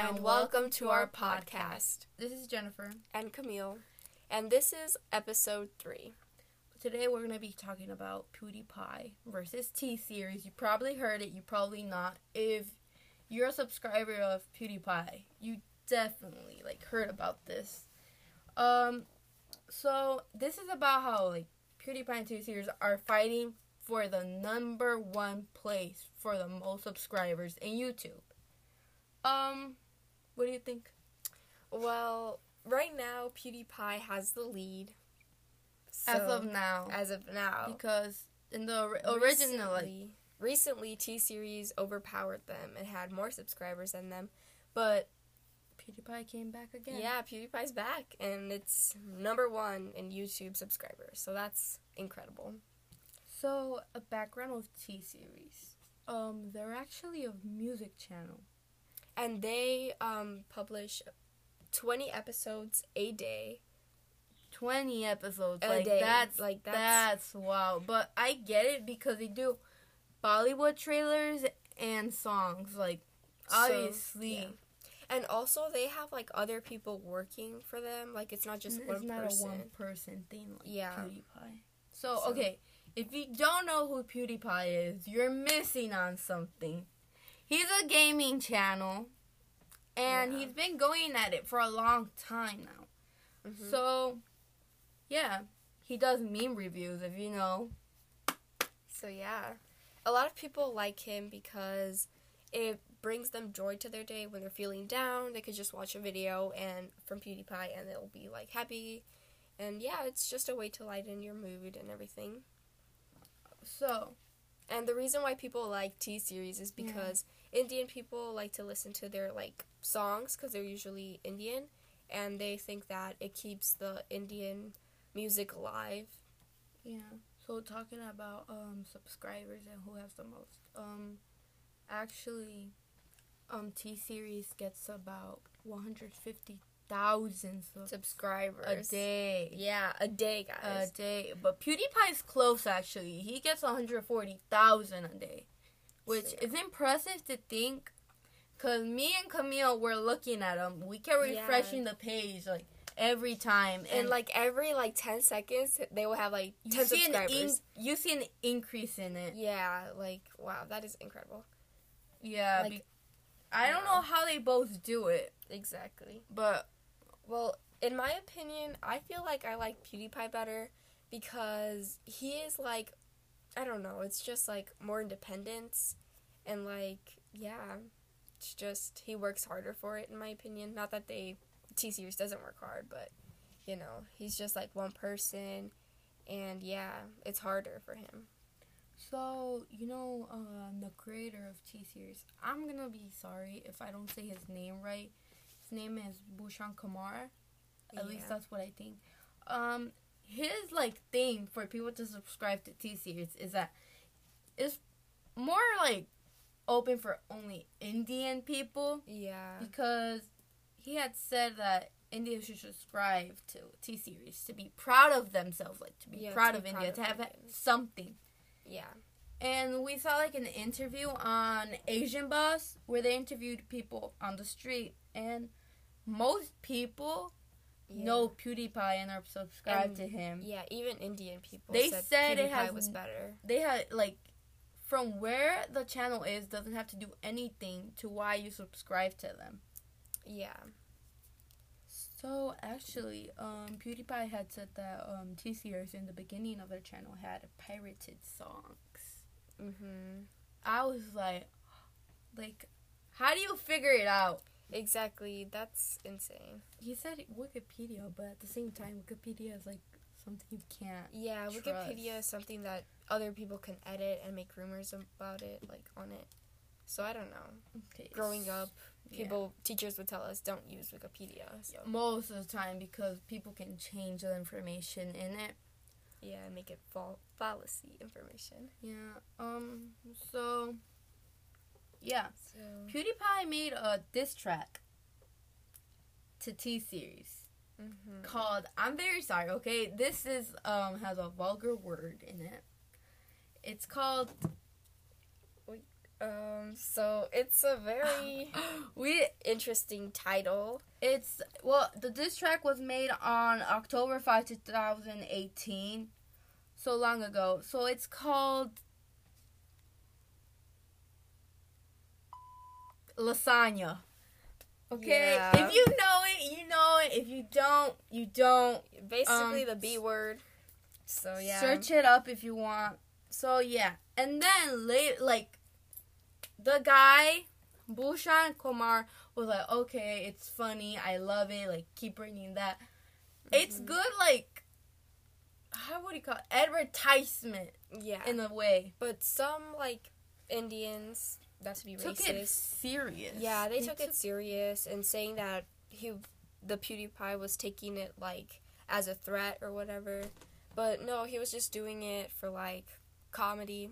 and welcome to our podcast. This is Jennifer. And Camille, and this is episode three. Today we're going to be talking about PewDiePie versus T Series. You probably heard it, you probably not. If you're a subscriber of PewDiePie, you definitely like heard about this. Um, so this is about how like PewDiePie and T Series are fighting for the number one place for the most subscribers in YouTube. Um, what do you think? Well, right now PewDiePie has the lead. as of now, As of now. because in the ori- original, recently, recently T Series overpowered them and had more subscribers than them. But PewDiePie came back again. yeah, PewDiePie's back and it's number one in YouTube subscribers. So that's incredible. So a background of T Series. Um, they're actually a music channel. And they um, publish 20 episodes a day. Twenty episodes, A like day. that's Like, that's- that's, wow. But I get it because they do Bollywood trailers and songs. Like So, obviously, yeah. And also, they have like other people working for them. Like it's not just it's one not person. a one person thing like Yeah. PewDiePie. So, So- okay, if you don't know who PewDiePie is, you're missing on something. He's a gaming channel, and Yeah. he's been going at it for a long time now. Mhm. So, yeah, he does meme reviews. If you know, So yeah, a lot of people like him because it brings them joy to their day when they're feeling down. They could just watch a video and from PewDiePie and they'll be like happy. And yeah, it's just a way to lighten your mood and everything. so And the reason why people like T series is because Indian people like to listen to their like songs because they're usually Indian, and they think that it keeps the Indian music alive. yeah. So talking about um subscribers and who has the most, um, actually, um T Series gets about one hundred fifty thousand a Subscribers a day. Yeah, a day, guys. a day. But PewDiePie's close actually. He gets 140,000 a day, which So- is impressive to think. Cause me and Camille were looking at him. We kept Yeah. refreshing the page like every time, and like every like ten seconds, they will have like ten subscribers. in- you see an increase in it. yeah, like wow, that is incredible. Yeah, Like, be- I don't know how they both do it, Exactly. but Well, in my opinion, I feel like I like PewDiePie better because he is like, I don't know, it's just like more independence and like, yeah, it's just he works harder for it in my opinion. Not that they T series doesn't work hard, but you know, he's just like one person and yeah, it's harder for him. So, you know, um, the creator of T Series, I'm gonna be sorry if I don't say his name right. Name is Bhushan Kumar. At least that's what I think. Um, his like thing for people to subscribe to T Series is that it's more like open for only Indian people Yeah. because he had said that India should subscribe to T Series to be proud of themselves, like to be Yeah, to proud be of proud India, of to have something. Yeah. And we saw like an interview on Asian Boss where they interviewed people on the street, and most people yeah. know PewDiePie and are subscribed And- to him. Yeah, even Indian people They said, said it has was better. They had like from where the channel is doesn't have to do anything to why you subscribe to them. Yeah. So actually, um, PewDiePie had said that um, T Series in the beginning of their channel had pirated songs. Mhm. I was like, like, how do you figure it out? Exactly. That's insane. He said Wikipedia, but at the same time, Wikipedia is like something you can't. Yeah, Trust. Wikipedia is something that other people can edit and make rumors about it, like on it. So I don't know. Okay. Growing up, yeah. people, teachers would tell us don't use Wikipedia. So most of the time because people can change the information in it. yeah, make it fall fallacy information. Yeah. Um. So. Yeah. So PewDiePie made a diss track to T Series mhm. called "I'm Very Sorry." Okay, this is um has a vulgar word in it. It's called um, so it's a very we interesting title. It's well, the diss track was made on October 5, 2018. So long ago. So it's called Lasagna. Okay? Yeah. If you know it, you know it. If you don't, you don't. Basically Um, the B word. So yeah. Search it up if you want. So yeah, and then late like the guy Bhushan Kumar was like, okay, it's funny, I love it, like keep bringing that. It's Mhm. good, like how would you call it? advertisement Yeah. in a way. but some like Indians, not to be Took racist. it serious. Yeah, they took it serious and saying that he, the PewDiePie was taking it like as a threat or whatever. But no, he was just doing it for like comedy.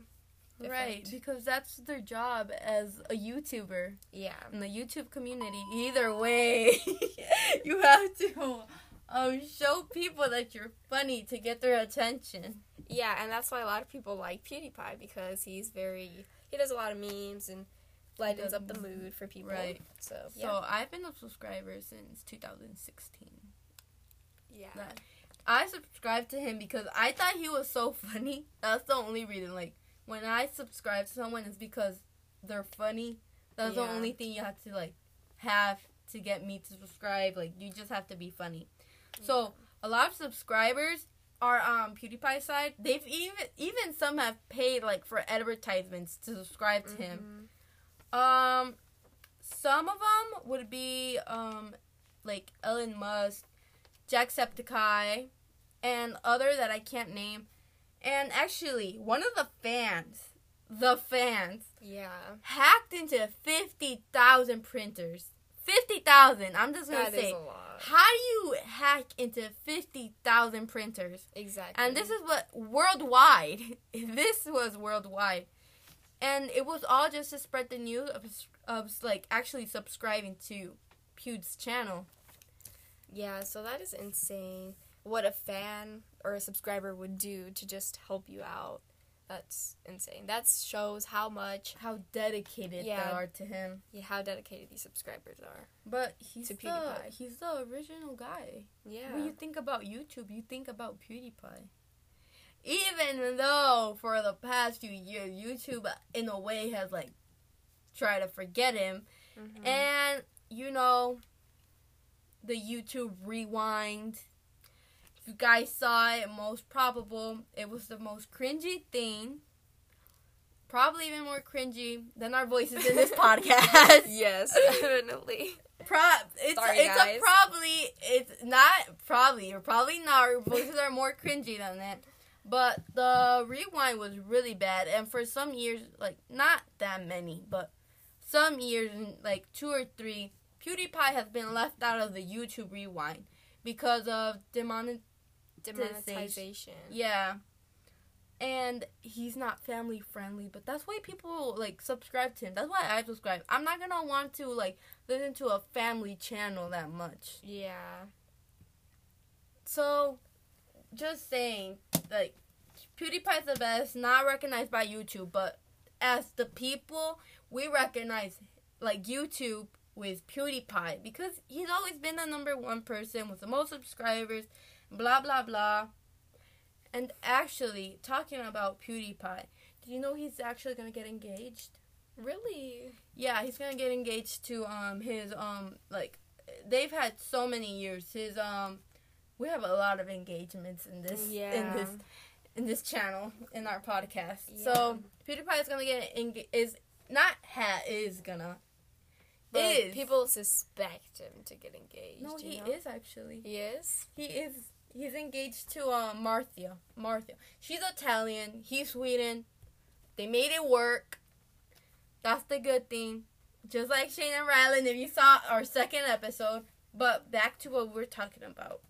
right because that's their job as a YouTuber. Yeah. in the YouTube community. Either way, you have to um, show people that you're funny to get their attention. Yeah, and that's why a lot of people like PewDiePie because he's very he does a lot of memes and lightens up the mm-hmm. mood for people. Right. So So. I've been a subscriber since 2016. yeah. That- I subscribed to him because I thought he was so funny. That's the only reason. Like when I subscribe to someone, it's because they're funny. That's the only thing you have to like have to get me to subscribe. Like you just have to be funny. So a lot of subscribers are on PewDiePie side. They've even even some have paid like for advertisements to subscribe to him. Mhm. Um, some of them would be um, like Elon Musk, Jacksepticeye, and other that I can't name. And actually, one of the fans, the fans, Yeah. hacked into fifty thousand printers. Fifty thousand. I'm just gonna That say. a lot. How do you hack into fifty thousand printers? Exactly. And this is what worldwide. This was worldwide, and it was all just to spread the news of, of like actually subscribing to Pew's channel. Yeah, so that is insane. What a fan or a subscriber would do to just help you out. That's insane. That shows how much, How dedicated they are to him. yeah, how dedicated these subscribers are. But he's To the PewDiePie. he's the original guy. Yeah. When you think about YouTube, you think about PewDiePie. Even though for the past few years, YouTube in a way has like tried to forget him, Mhm. and you know, the YouTube rewind. You guys saw it, most probable it was the most cringy thing. Probably even more cringy than our voices in this podcast. yes, definitely. Pro- it's Sorry, it's guys. a probably it's not probably or probably not. Our voices are more cringy than that. But the rewind was really bad, and for some years, like not that many, but some years, mm, like two or three, PewDiePie has been left out of the YouTube rewind because of demon. Demonetization. Yeah. And he's not family friendly, but that's why people like subscribe to him. That's why I subscribe. I'm not gonna want to like listen to a family channel that much. Yeah. So, just saying, like, PewDiePie's the best, not recognized by YouTube, but as the people, we recognize like YouTube with PewDiePie because he's always been the number one person with the most subscribers, blah blah blah. And actually, talking about PewDiePie, do you know he's actually gonna get engaged? Really? Yeah, he's gonna get engaged to um his um like they've had so many years. His um we have a lot of engagements in this Yeah. in this in this channel in our podcast. Yeah. So PewDiePie is gonna get engaged. Is not ha is gonna But is people suspect him to get engaged. no he know? is actually He is? he is he's engaged to uh, Marzia Marzia. She's Italian. He's Sweden. They made it work. That's the good thing. Just like Shane and Ryland, if you saw our second episode. But back to what we're talking about.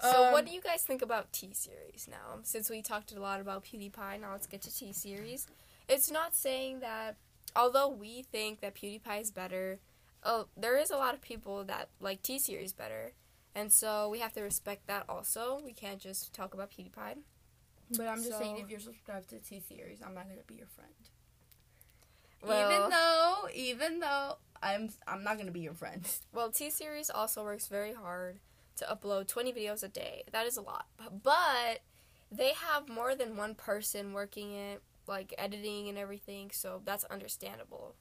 So, Um, what do you guys think about T Series now? Since we talked a lot about PewDiePie, now let's get to T Series. It's not saying that, although we think that PewDiePie is better, oh, there is a lot of people that like T Series better. And so we have to respect that also. We can't just talk about PewDiePie. But I'm just So- saying, if you're subscribed to T Series, I'm not gonna be your friend. Well- even though, even though I'm I'm not gonna be your friend. Well, T Series also works very hard to upload 20 videos a day. That is a lot. But they have more than one person working it, like editing and everything, so that's understandable.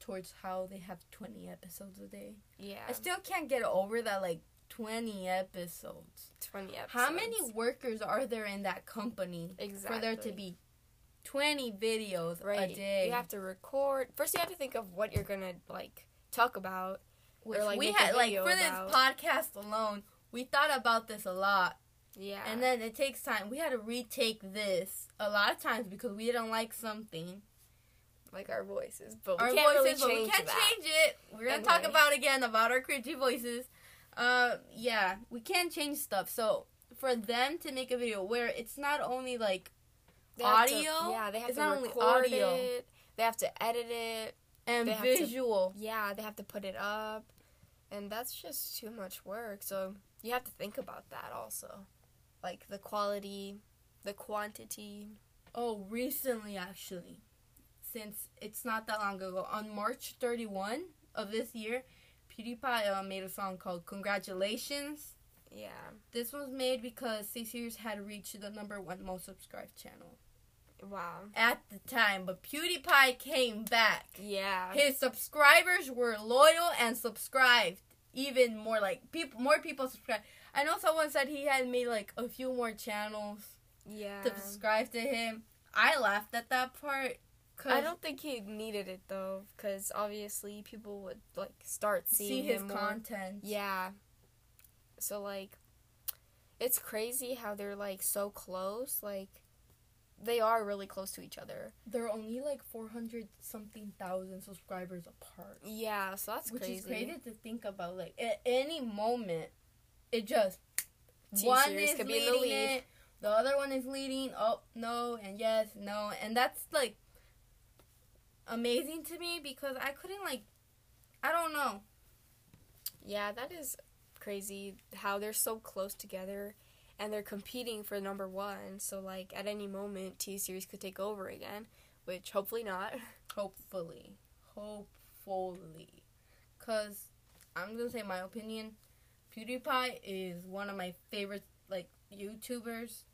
Towards how they have 20 episodes a day. Yeah. I still can't get over that like 20 episodes. 20 episodes. How many workers are there in that company exactly. for there to be 20 videos right. a day? You have to record. First you have to think of what you're going to like talk about. Which or, like, we had like for about. this podcast alone, we thought about this a lot. Yeah. And then it takes time. We had to retake this a lot of times because we didn't like something. like our voices, but we our can't voices, really but we can't that. change it. We're gonna talk about again about our cringy voices. Uh, yeah, we can't change stuff. So for them to make a video where it's not only like They have to- Audio? yeah, they have It's to not only record audio. it. They have to edit it. and have to- visual, Yeah, they have to put it up, and that's just too much work. So you have to think about that also, like the quality, the quantity. oh, recently actually, since it's not that long ago, on March 31 of this year, PewDiePie uh, made a song called "Congratulations." Yeah, This was made because T Series had reached the number one most subscribed channel wow. at the time, but PewDiePie came back. Yeah, His subscribers were loyal and subscribed even more. Like people, more people subscribed. I know someone said he had made like a few more channels yeah. to subscribe to him. I laughed at that part. Cause I don't think he needed it though, because obviously people would like start see seeing his him more. content. Yeah. So like it's crazy how they're like so close. Like they are really close to each other. They're only like four hundred something thousand subscribers apart, Yeah, so that's which crazy. is crazy to think about. Like at any moment, it just T one is could be leading the lead. it, the other one is leading. Oh no, and yes, no, and that's like amazing to me because I couldn't like, I don't know. Yeah, that is crazy how they're so close together and they're competing for number one. So like at any moment T series could take over again, which hopefully not. Hopefully, hopefully, cause I'm gonna say my opinion. PewDiePie is one of my favorite like YouTubers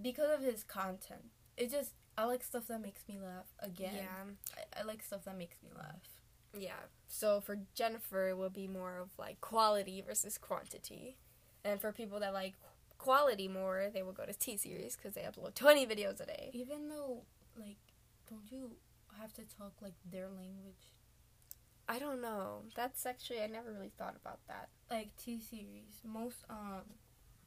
because of his content. It just I like stuff that makes me laugh. Again, Yeah. I, I like stuff that makes me laugh. Yeah. So for Jennifer, it will be more of like quality versus quantity, and for people that like quality more, they will go to T series because they upload twenty videos a day. Even though, like, don't you have to talk like their language? I don't know. That's actually I never really thought about that. Like T series, most um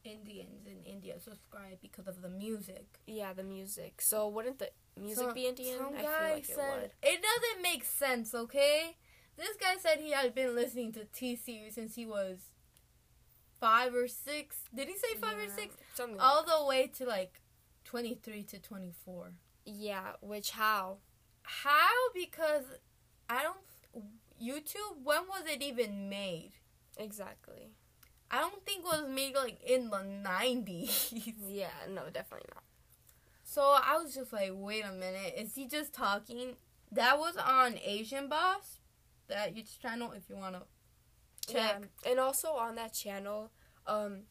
Indians in India subscribe because of the music. Yeah, the music. So wouldn't the music Some- be Indian? Some I guy feel like said it would. it doesn't make sense. Okay, this guy said he had been listening to T series since he was five or six. Did he say five or six? Something. All the way to like twenty three to twenty four. Yeah. Which how? How? Because I don't. YouTube. When was it even made? Exactly. I don't think was made like in the nineties. Yeah. No, definitely not. so I was just like, wait a minute, is he just talking? That was on Asian Boss, that YouTube channel. If you wanna check, Yeah. And also on that channel, um,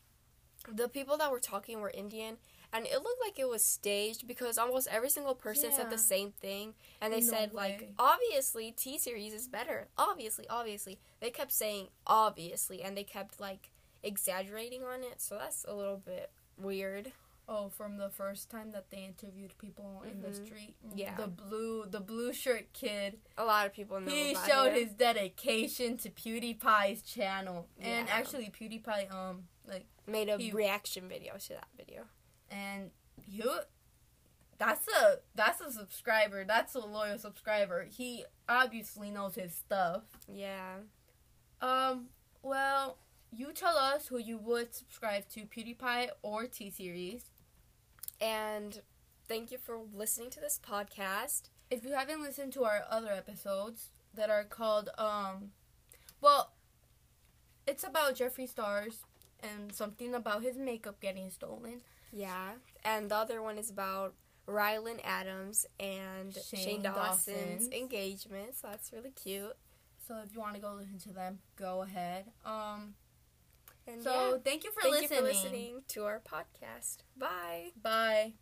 the people that were talking were Indian, and it looked like it was staged because almost every single person said the same thing, and they No said way. like, obviously T series is better. Obviously, obviously. They kept saying obviously, and they kept like exaggerating on it. So that's a little bit weird. oh, from the first time that they interviewed people in the Mhm. street, Yeah. the blue, the blue shirt kid, A lot of people know. he showed him. his dedication to PewDiePie's channel, and actually PewDiePie, um, like. made a he- reaction video to that video. and you that's a that's a subscriber that's a loyal subscriber he obviously knows his stuff Yeah. um well you tell us who you would subscribe to pewdiepie or t-series And thank you for listening to this podcast. if you haven't listened to our other episodes that are called um well it's about jeffree stars and something about his makeup getting stolen Yeah. And the other one is about Ryland Adams and Shane, Shane Dawson's Dawson's. engagement. So that's really cute. So if you want to go listen to them, go ahead. Um. And So yeah, thank you for thank listening. you for listening to our podcast. Bye. Bye.